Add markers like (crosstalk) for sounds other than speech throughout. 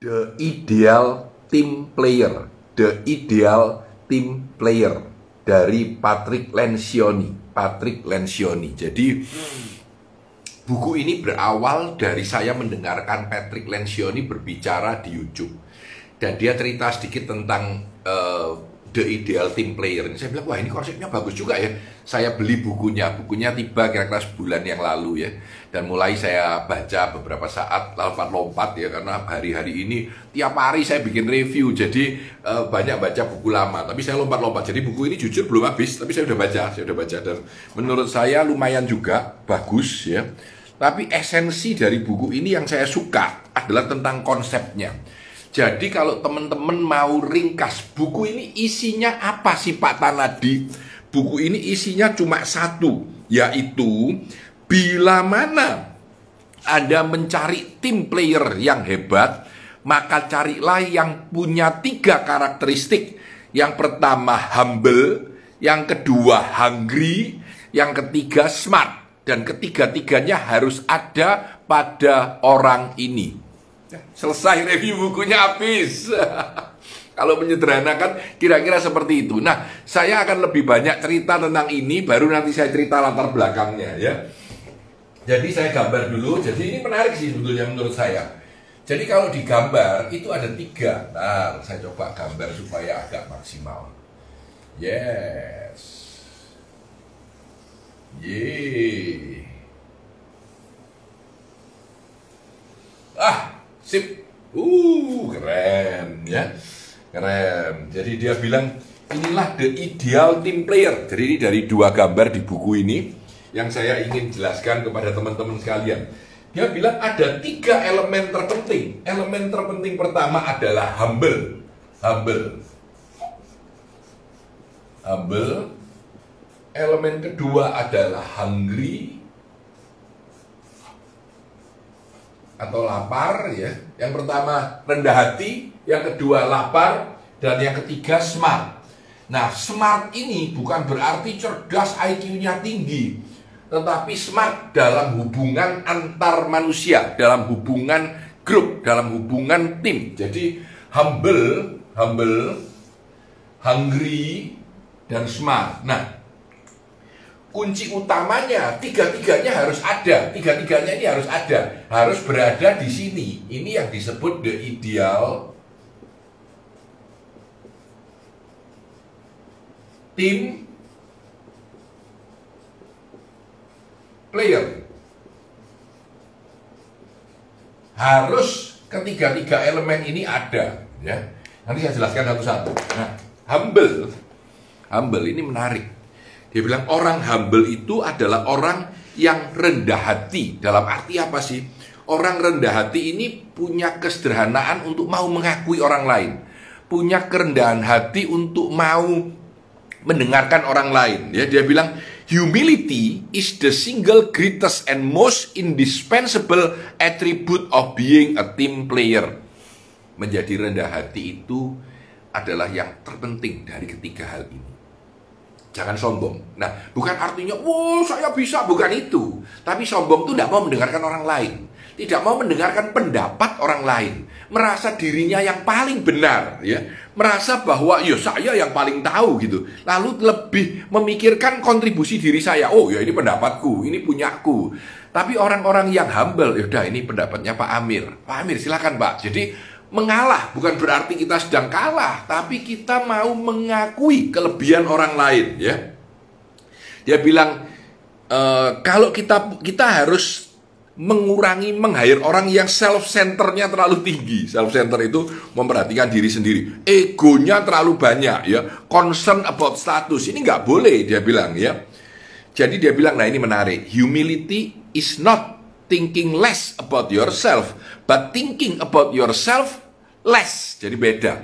The ideal team player, the ideal team player dari Patrick Lencioni. Patrick Lencioni. Jadi buku ini berawal dari saya mendengarkan Patrick Lencioni berbicara di YouTube dan dia cerita sedikit tentang uh, the ideal team player. Ini saya bilang wah ini konsepnya bagus juga ya. Saya beli bukunya, bukunya tiba kira-kira sebulan yang lalu ya dan mulai saya baca beberapa saat lompat-lompat ya karena hari-hari ini tiap hari saya bikin review. Jadi uh, banyak baca buku lama. Tapi saya lompat-lompat. Jadi buku ini jujur belum habis tapi saya udah baca saya udah baca. Dan menurut saya lumayan juga bagus ya. Tapi esensi dari buku ini yang saya suka adalah tentang konsepnya. Jadi kalau teman-teman mau ringkas buku ini isinya apa sih Pak Tanadi? Buku ini isinya cuma satu yaitu Bila mana Anda mencari tim player yang hebat, maka carilah yang punya tiga karakteristik. Yang pertama humble, yang kedua hungry, yang ketiga smart. Dan ketiga-tiganya harus ada pada orang ini. Selesai review bukunya habis. (laughs) Kalau menyederhanakan kira-kira seperti itu. Nah, saya akan lebih banyak cerita tentang ini, baru nanti saya cerita latar belakangnya ya. Jadi saya gambar dulu. Jadi ini menarik sih sebetulnya menurut saya. Jadi kalau digambar itu ada tiga. Nah, saya coba gambar supaya agak maksimal. Yes. Ye. Ah, sip. Uh, keren ya. Keren. Jadi dia bilang inilah the ideal team player. Jadi ini dari dua gambar di buku ini yang saya ingin jelaskan kepada teman-teman sekalian. Dia bilang ada tiga elemen terpenting. Elemen terpenting pertama adalah humble. Humble. Humble. Elemen kedua adalah hungry atau lapar ya. Yang pertama rendah hati, yang kedua lapar, dan yang ketiga smart. Nah, smart ini bukan berarti cerdas IQ-nya tinggi, tetapi smart dalam hubungan antar manusia, dalam hubungan grup, dalam hubungan tim. Jadi humble, humble, hungry, dan smart. Nah, kunci utamanya tiga-tiganya harus ada, tiga-tiganya ini harus ada, harus berada di sini. Ini yang disebut the ideal tim player. Harus ketiga-tiga elemen ini ada, ya. Nanti saya jelaskan satu-satu. Nah, humble, humble ini menarik. Dia bilang orang humble itu adalah orang yang rendah hati. Dalam arti apa sih? Orang rendah hati ini punya kesederhanaan untuk mau mengakui orang lain. Punya kerendahan hati untuk mau mendengarkan orang lain. Ya, dia bilang Humility is the single greatest and most indispensable attribute of being a team player. Menjadi rendah hati itu adalah yang terpenting dari ketiga hal ini. Jangan sombong. Nah, bukan artinya, wow saya bisa, bukan itu. Tapi sombong itu tidak mau mendengarkan orang lain. Tidak mau mendengarkan pendapat orang lain. Merasa dirinya yang paling benar. ya merasa bahwa ya saya yang paling tahu gitu. Lalu lebih memikirkan kontribusi diri saya. Oh ya ini pendapatku, ini punyaku. Tapi orang-orang yang humble, ya udah ini pendapatnya Pak Amir. Pak Amir silakan Pak. Jadi mengalah bukan berarti kita sedang kalah, tapi kita mau mengakui kelebihan orang lain ya. Dia bilang e, kalau kita kita harus mengurangi meng-hire orang yang self centernya terlalu tinggi. Self center itu memperhatikan diri sendiri. Egonya terlalu banyak ya. Concern about status ini nggak boleh dia bilang ya. Jadi dia bilang nah ini menarik. Humility is not thinking less about yourself, but thinking about yourself less. Jadi beda.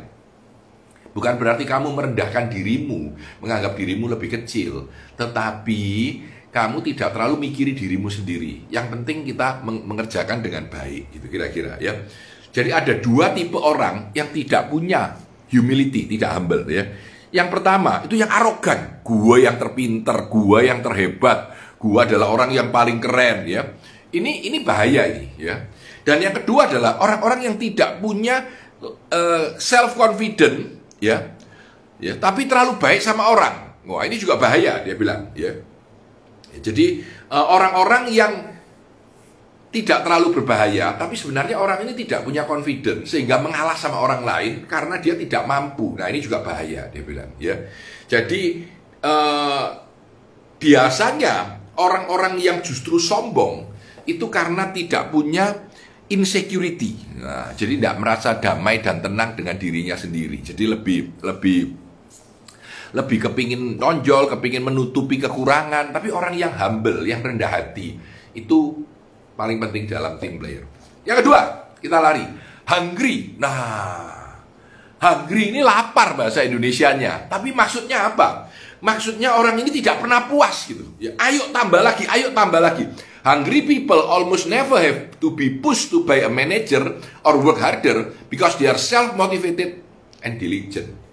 Bukan berarti kamu merendahkan dirimu, menganggap dirimu lebih kecil, tetapi kamu tidak terlalu mikiri dirimu sendiri. Yang penting kita mengerjakan dengan baik, gitu kira-kira ya. Jadi ada dua tipe orang yang tidak punya humility, tidak humble ya. Yang pertama itu yang arogan, gua yang terpinter, gua yang terhebat, gua adalah orang yang paling keren ya. Ini ini bahaya ini ya. Dan yang kedua adalah orang-orang yang tidak punya uh, self confident ya. Ya, tapi terlalu baik sama orang. Wah, ini juga bahaya dia bilang ya. Jadi uh, orang-orang yang tidak terlalu berbahaya, tapi sebenarnya orang ini tidak punya confidence sehingga mengalah sama orang lain karena dia tidak mampu. Nah, ini juga bahaya dia bilang ya. Jadi uh, biasanya orang-orang yang justru sombong itu karena tidak punya insecurity. Nah, jadi tidak merasa damai dan tenang dengan dirinya sendiri. Jadi lebih lebih lebih kepingin nonjol, kepingin menutupi kekurangan. Tapi orang yang humble, yang rendah hati itu paling penting dalam tim player. Yang kedua, kita lari hungry. Nah, hungry ini lapar bahasa Indonesianya. Tapi maksudnya apa? Maksudnya orang ini tidak pernah puas gitu. Ya, ayo tambah lagi, ayo tambah lagi. Hungry people almost never have to be pushed to by a manager or work harder because they are self-motivated and diligent.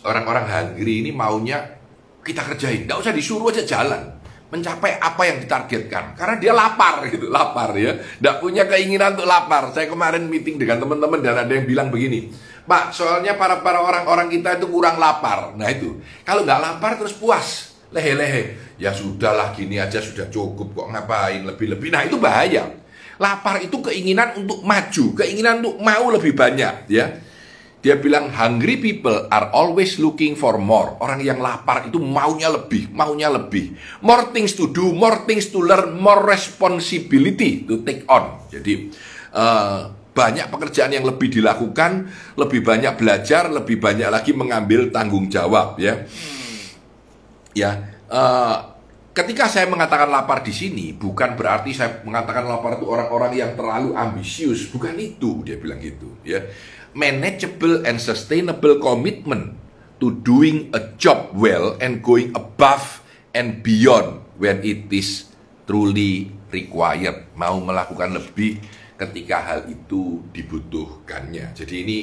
Orang-orang hungry ini maunya kita kerjain, tidak usah disuruh aja jalan. Mencapai apa yang ditargetkan. Karena dia lapar gitu lapar ya. Tidak punya keinginan untuk lapar. Saya kemarin meeting dengan teman-teman dan ada yang bilang begini Pak soalnya para para orang-orang kita itu kurang lapar. Nah itu. Kalau nggak lapar terus puas. Lehe-lehe. Ya sudahlah gini aja sudah cukup kok ngapain lebih-lebih? Nah itu bahaya. Lapar itu keinginan untuk maju keinginan untuk mau lebih banyak ya dia bilang hungry people are always looking for more. Orang yang lapar itu maunya lebih, maunya lebih. More things to do, more things to learn, more responsibility to take on. Jadi uh, banyak pekerjaan yang lebih dilakukan, lebih banyak belajar, lebih banyak lagi mengambil tanggung jawab ya. Ya, uh, ketika saya mengatakan lapar di sini bukan berarti saya mengatakan lapar itu orang-orang yang terlalu ambisius, bukan itu dia bilang gitu ya manageable and sustainable commitment to doing a job well and going above and beyond when it is truly required. Mau melakukan lebih ketika hal itu dibutuhkannya. Jadi ini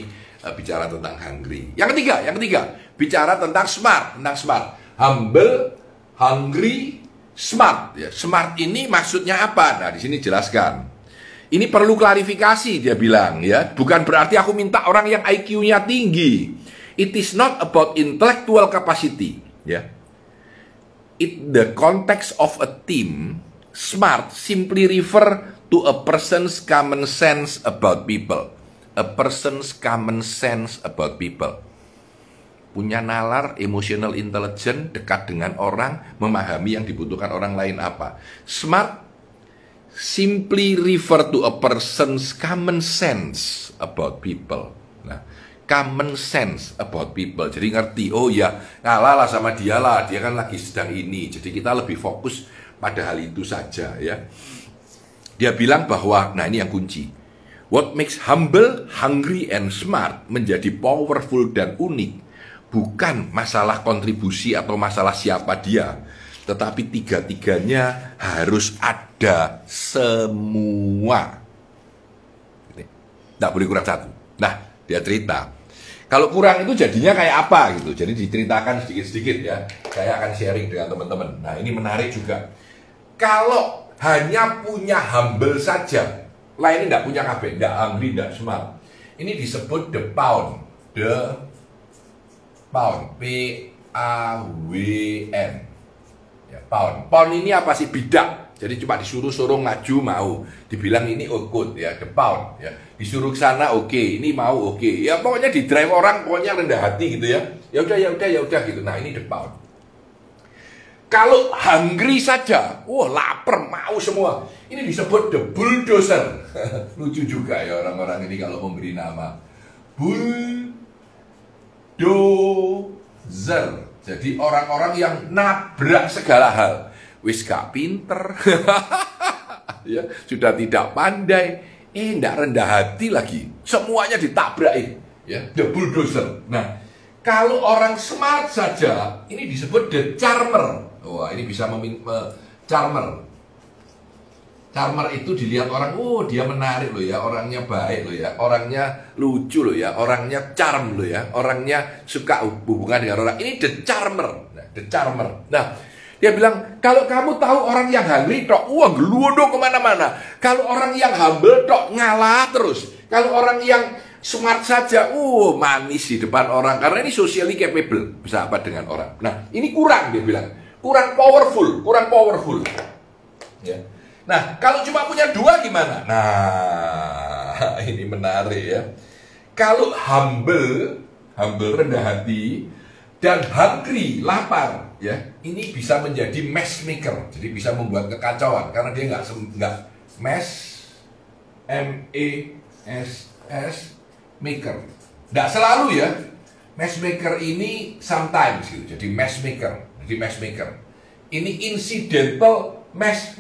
uh, bicara tentang hungry. Yang ketiga, yang ketiga, bicara tentang smart, tentang smart. Humble, hungry, smart. Ya, smart ini maksudnya apa? Nah, di sini jelaskan. Ini perlu klarifikasi dia bilang ya. Bukan berarti aku minta orang yang IQ-nya tinggi. It is not about intellectual capacity ya. It the context of a team smart simply refer to a person's common sense about people. A person's common sense about people. Punya nalar emotional intelligence, dekat dengan orang, memahami yang dibutuhkan orang lain apa. Smart simply refer to a person's common sense about people. Nah, common sense about people. Jadi ngerti, oh ya, ngalah lah sama dia lah, dia kan lagi sedang ini. Jadi kita lebih fokus pada hal itu saja ya. Dia bilang bahwa, nah ini yang kunci. What makes humble, hungry, and smart menjadi powerful dan unik bukan masalah kontribusi atau masalah siapa dia, tetapi tiga-tiganya harus ada semua. Tidak boleh kurang satu. Nah, dia cerita. Kalau kurang itu jadinya kayak apa gitu. Jadi diceritakan sedikit-sedikit ya. Saya akan sharing dengan teman-teman. Nah, ini menarik juga. Kalau hanya punya humble saja, lain tidak punya KB, tidak hungry, tidak smart. Ini disebut the pound, the pound, P A W N ya, pound. Pound ini apa sih bidak? Jadi cuma disuruh suruh ngaju mau, dibilang ini okut ya, the pound ya. Disuruh sana oke, okay. ini mau oke. Okay. Ya pokoknya di drive orang pokoknya rendah hati gitu ya. Ya udah ya udah ya udah gitu. Nah, ini the pound. Kalau hungry saja, wah lapar mau semua. Ini disebut the bulldozer. (laughs) Lucu juga ya orang-orang ini kalau memberi nama. Bulldozer. Jadi orang-orang yang nabrak segala hal. Wis gak pinter. (laughs) ya, sudah tidak pandai. Eh, tidak rendah hati lagi. Semuanya ditabrakin. Ya, the bulldozer. Nah, kalau orang smart saja, ini disebut the charmer. Wah, ini bisa memin charmer Charmer itu dilihat orang, oh dia menarik loh ya, orangnya baik loh ya, orangnya lucu loh ya, orangnya charm loh ya, orangnya suka hubungan dengan orang. Ini the charmer, nah, the charmer. Nah, Dia bilang, kalau kamu tahu orang yang hungry tok, wah geludo ke mana-mana. Kalau orang yang humble tok, ngalah terus. Kalau orang yang smart saja, uh manis di depan orang. Karena ini socially capable, bisa apa dengan orang. Nah, ini kurang dia bilang. Kurang powerful, kurang powerful. Ya. Nah, kalau cuma punya dua gimana? Nah, (laughs) ini menarik ya. Kalau humble, humble rendah hati, dan hungry, lapar, ya, ini bisa menjadi mess maker. Jadi bisa membuat kekacauan karena dia nggak nggak mess, M E S S maker. Nggak selalu ya. Mess maker ini sometimes gitu. Jadi mess maker, jadi mess maker. Ini incidental mess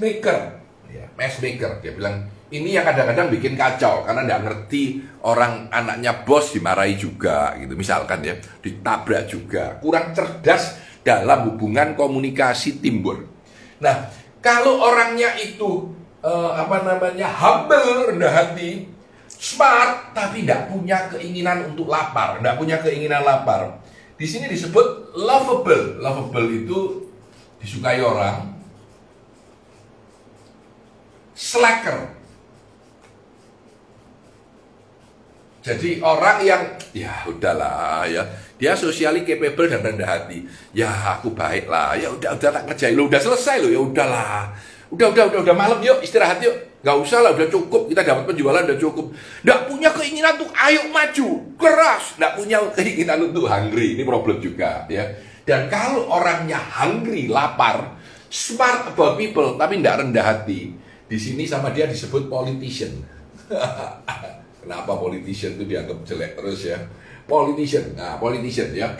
maker. Ya, mess maker. Dia bilang ini yang kadang-kadang bikin kacau karena nggak ngerti orang anaknya bos dimarahi juga gitu misalkan ya ditabrak juga kurang cerdas dalam hubungan komunikasi timbul. Nah kalau orangnya itu eh, apa namanya humble rendah hati smart tapi tidak punya keinginan untuk lapar tidak punya keinginan lapar di sini disebut lovable lovable itu disukai orang slacker Jadi orang yang ya udahlah ya dia sosiali capable dan rendah hati. Ya aku baik lah. Ya udah udah tak ngerjain lo udah selesai lo ya udahlah. Udah udah udah udah malam yuk istirahat yuk. Gak usah lah udah cukup kita dapat penjualan udah cukup. Nggak punya keinginan untuk ayo maju keras. Nggak punya keinginan untuk hungry ini problem juga ya. Dan kalau orangnya hungry lapar smart about people tapi nggak rendah hati di sini sama dia disebut politician. (laughs) Kenapa politician itu dianggap jelek terus ya? Politician, nah politician ya.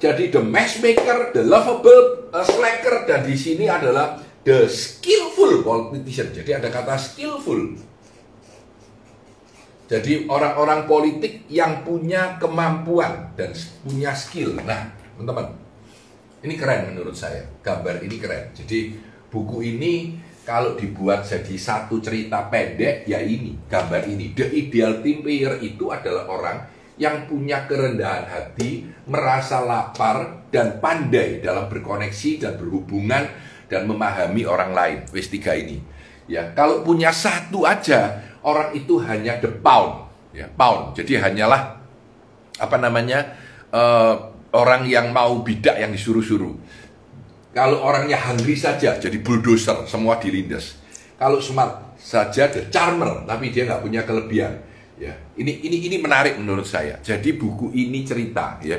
Jadi the matchmaker, the lovable uh, slacker dan di sini adalah the skillful politician. Jadi ada kata skillful. Jadi orang-orang politik yang punya kemampuan dan punya skill. Nah, teman-teman, ini keren menurut saya. Gambar ini keren. Jadi buku ini kalau dibuat jadi satu cerita pendek ya ini gambar ini. The ideal team player itu adalah orang yang punya kerendahan hati merasa lapar dan pandai dalam berkoneksi dan berhubungan dan memahami orang lain. Wis tiga ini. Ya kalau punya satu aja orang itu hanya the pound. Ya pound. Jadi hanyalah apa namanya uh, orang yang mau bidak yang disuruh-suruh kalau orangnya hungry saja, jadi bulldozer, semua dilindas. Kalau smart saja, the charmer, tapi dia nggak punya kelebihan. Ya, ini ini ini menarik menurut saya. Jadi buku ini cerita, ya.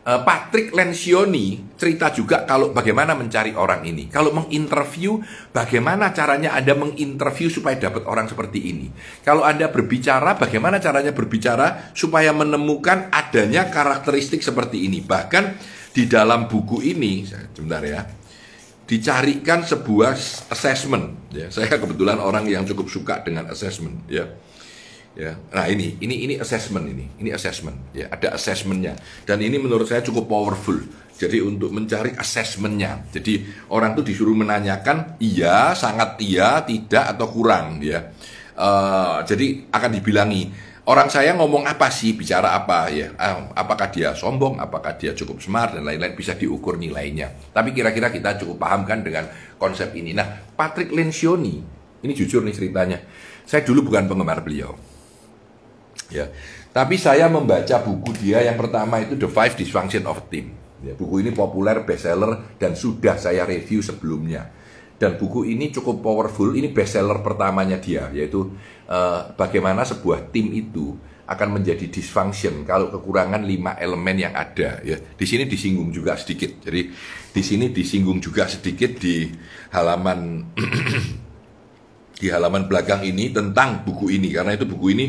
Eh, Patrick Lencioni cerita juga kalau bagaimana mencari orang ini. Kalau menginterview, bagaimana caranya Anda menginterview supaya dapat orang seperti ini. Kalau Anda berbicara, bagaimana caranya berbicara supaya menemukan adanya karakteristik seperti ini. Bahkan di dalam buku ini, sebentar ya, dicarikan sebuah assessment. Ya, saya kebetulan orang yang cukup suka dengan assessment. Ya, ya. Nah ini, ini, ini assessment ini, ini assessment. Ya, ada assessmentnya. Dan ini menurut saya cukup powerful. Jadi untuk mencari assessmentnya. Jadi orang itu disuruh menanyakan iya, sangat iya, tidak atau kurang. Ya. Uh, jadi akan dibilangi orang saya ngomong apa sih, bicara apa? Ya, ah, apakah dia sombong, apakah dia cukup smart? Dan lain-lain. Bisa diukur nilainya. Tapi kira-kira kita cukup paham kan dengan konsep ini. Nah, Patrick Lencioni, ini jujur nih ceritanya, saya dulu bukan penggemar beliau. Ya, tapi saya membaca buku dia yang pertama itu The Five Dysfunction of Team. Ya, buku ini populer, bestseller, dan sudah saya review sebelumnya dan buku ini cukup powerful. Ini bestseller pertamanya dia, yaitu uh, bagaimana sebuah tim itu akan menjadi dysfunction kalau kekurangan lima elemen yang ada. Ya, di sini disinggung juga sedikit. Jadi di sini disinggung juga sedikit di halaman (clears throat) di halaman belakang ini tentang buku ini karena itu buku ini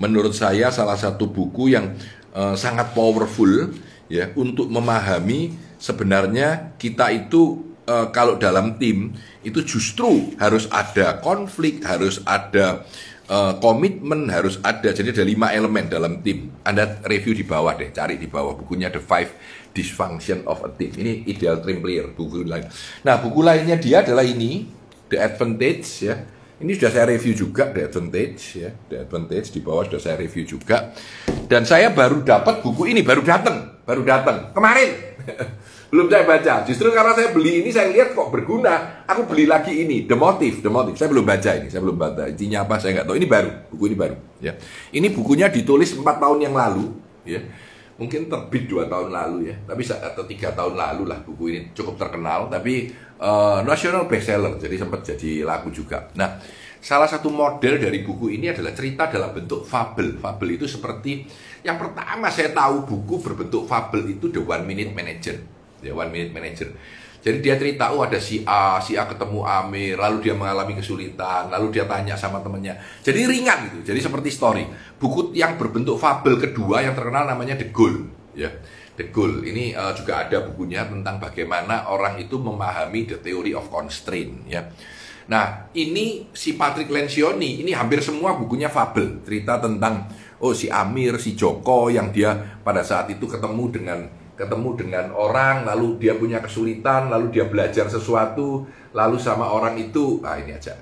menurut saya salah satu buku yang uh, sangat powerful ya untuk memahami sebenarnya kita itu uh, kalau dalam tim itu justru harus ada konflik, harus ada uh, komitmen, harus ada. Jadi ada lima elemen dalam tim. Anda review di bawah deh, cari di bawah bukunya The Five Dysfunction of a Team. Ini ideal team player buku lain. Nah buku lainnya dia adalah ini The Advantage ya. Ini sudah saya review juga The Advantage ya, The Advantage di bawah sudah saya review juga. Dan saya baru dapat buku ini baru datang, baru datang kemarin. (laughs) belum saya baca. Justru karena saya beli ini saya lihat kok berguna, aku beli lagi ini, The Motive, The Motive. Saya belum baca ini, saya belum baca. Intinya apa saya nggak tahu. Ini baru, buku ini baru. Ya, ini bukunya ditulis empat tahun yang lalu. Ya, mungkin terbit dua tahun lalu ya, tapi atau tiga tahun lalu lah buku ini cukup terkenal. Tapi uh, national bestseller, jadi sempat jadi lagu juga. Nah, salah satu model dari buku ini adalah cerita dalam bentuk fabel. Fabel itu seperti yang pertama saya tahu buku berbentuk fabel itu The One Minute Manager. The One Minute Manager. Jadi dia cerita, oh ada si A, si A ketemu Amir, lalu dia mengalami kesulitan, lalu dia tanya sama temennya. Jadi ringan gitu, jadi seperti story. Buku yang berbentuk fabel kedua yang terkenal namanya The Goal. Ya, The Goal. Ini uh, juga ada bukunya tentang bagaimana orang itu memahami the theory of constraint. Ya. Nah, ini si Patrick Lencioni, ini hampir semua bukunya fabel, cerita tentang oh si Amir, si Joko yang dia pada saat itu ketemu dengan ketemu dengan orang, lalu dia punya kesulitan, lalu dia belajar sesuatu, lalu sama orang itu, ah ini aja,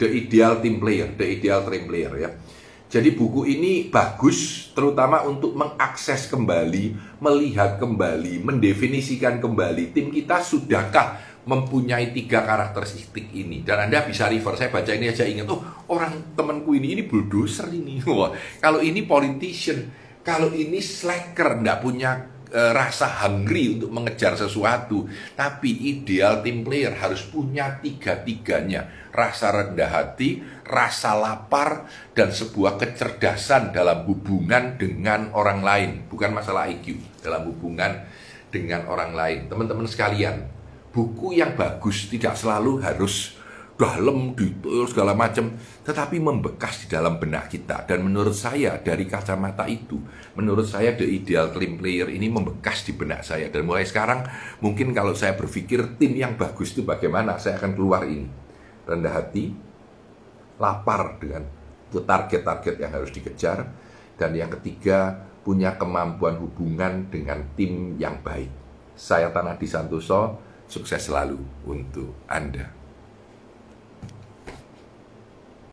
the ideal team player, the ideal team player ya. Jadi buku ini bagus terutama untuk mengakses kembali, melihat kembali, mendefinisikan kembali tim kita sudahkah mempunyai tiga karakteristik ini. Dan anda bisa refer saya baca ini aja ingat oh orang temanku ini ini bulldozer ini. (laughs) Wah kalau ini politician kalau ini slacker nggak punya rasa hungry untuk mengejar sesuatu. Tapi ideal team player harus punya tiga tiganya rasa rendah hati rasa lapar dan sebuah kecerdasan dalam hubungan dengan orang lain. Bukan masalah IQ dalam hubungan dengan orang lain. Teman-teman sekalian buku yang bagus tidak selalu harus dalam, detail, segala macam, tetapi membekas di dalam benak kita. Dan menurut saya dari kacamata itu, menurut saya The Ideal Team Player ini membekas di benak saya. Dan mulai sekarang mungkin kalau saya berpikir tim yang bagus itu bagaimana, saya akan keluar ini. Rendah hati, lapar dengan target-target yang harus dikejar. Dan yang ketiga, punya kemampuan hubungan dengan tim yang baik. Saya Tanah di Santoso, Sukses selalu untuk Anda.